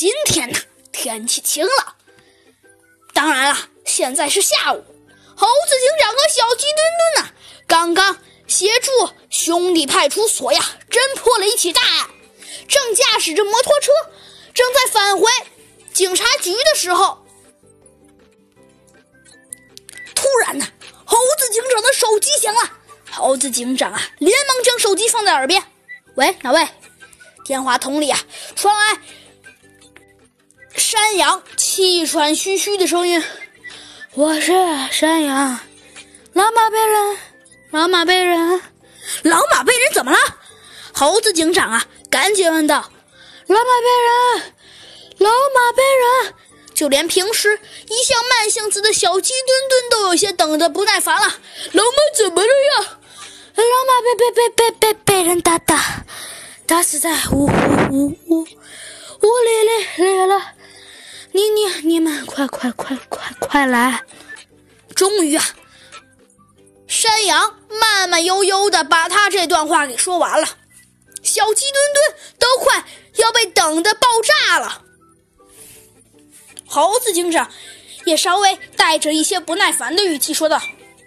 今天呢，天气晴了。当然了，现在是下午，猴子警长和小鸡墩墩呢，刚刚协助兄弟派出所呀，侦破了一起大案，正驾驶着摩托车，正在返回警察局的时候，突然呢，猴子警长的手机响了。猴子警长啊，连忙将手机放在耳边：“喂，哪位？”电话筒里啊，传来山羊气喘吁吁的声音：“我是山羊，老马被人，老马被人，老马被人怎么了？”猴子警长啊，赶紧问道：“老马被人，老马被人。”就连平时一向慢性子的小鸡墩墩都有些等得不耐烦了。老马怎么了呀？老马被被被被被被人打打。打死在屋屋屋屋里里了！你你你们快快快快快来！终于啊，山羊慢慢悠悠的把他这段话给说完了。小鸡墩墩都快要被等的爆炸了。猴子警长也稍微带着一些不耐烦的语气说道：“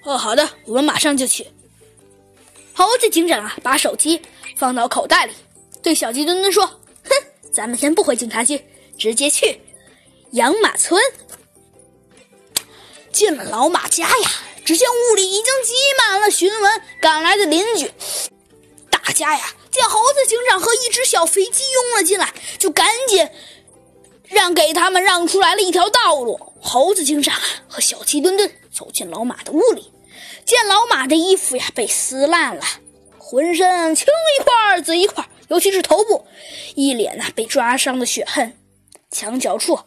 哦，好的，我们马上就去。”猴子警长啊，把手机放到口袋里。对小鸡墩墩说：“，咱们先不回警察局，直接去养马村。进了老马家呀，只见屋里已经挤满了询问赶来的邻居。大家呀，见猴子警长和一只小飞机拥了进来，就赶紧让给他们让出来了一条道路。猴子警长和小鸡墩墩走进老马的屋里，见老马的衣服呀被撕烂了，浑身青一块紫一块。尤其是头部，一脸呐被抓伤的血痕，墙角处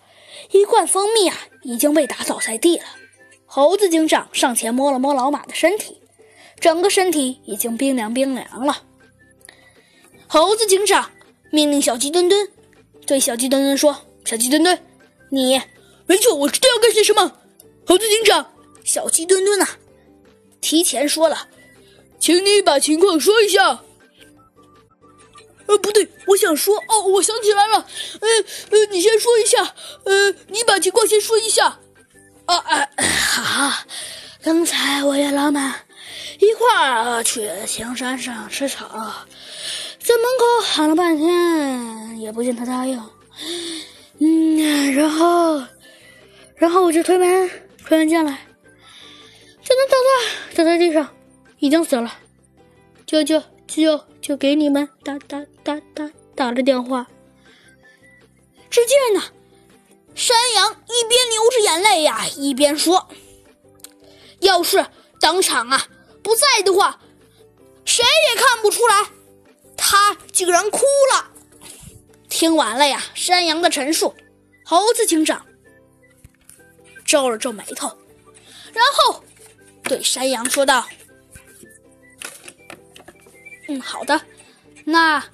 一罐蜂蜜啊已经被打倒在地了。猴子警长上前摸了摸老马的身体，整个身体已经冰凉冰凉了。猴子警长命令小鸡墩墩对小鸡墩墩说：“小鸡墩墩，你没错，我知道要干些什么。”猴子警长，小鸡墩墩呐提前说了，请你把情况说一下。呃，不对，我想说，哦，我想起来了，呃呃，你先说一下，呃，你把情况先说一下。啊啊，好，刚才我与老板一块儿去青山上吃草，在门口喊了半天，也不见他答应。嗯，然后，然后我就推门，推门进来，就能找到倒在地上，已经死了。就就就就给你们打打打打打了电话。只见呢，山羊一边流着眼泪呀，一边说：“要是当场啊不在的话，谁也看不出来，他竟然哭了。”听完了呀，山羊的陈述，猴子警长皱了皱眉头，然后对山羊说道。嗯，好的，那，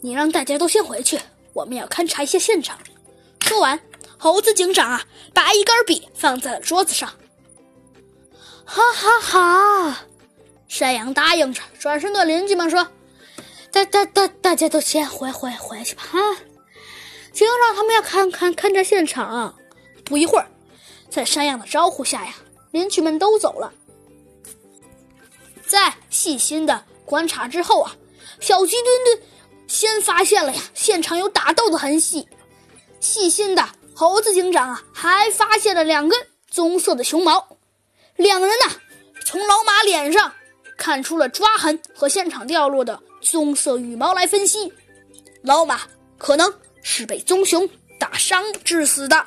你让大家都先回去，我们要勘察一下现场。说完，猴子警长啊，把一根笔放在了桌子上。哈哈哈，山羊答应着，转身对邻居们说：“大、大、大，大家都先回回回去吧，啊，警长他们要看看勘察现场。”不一会儿，在山羊的招呼下呀，邻居们都走了。在细心的。观察之后啊，小鸡墩墩先发现了呀，现场有打斗的痕迹。细心的猴子警长啊，还发现了两根棕色的熊毛。两人呢，从老马脸上看出了抓痕和现场掉落的棕色羽毛来分析，老马可能是被棕熊打伤致死的。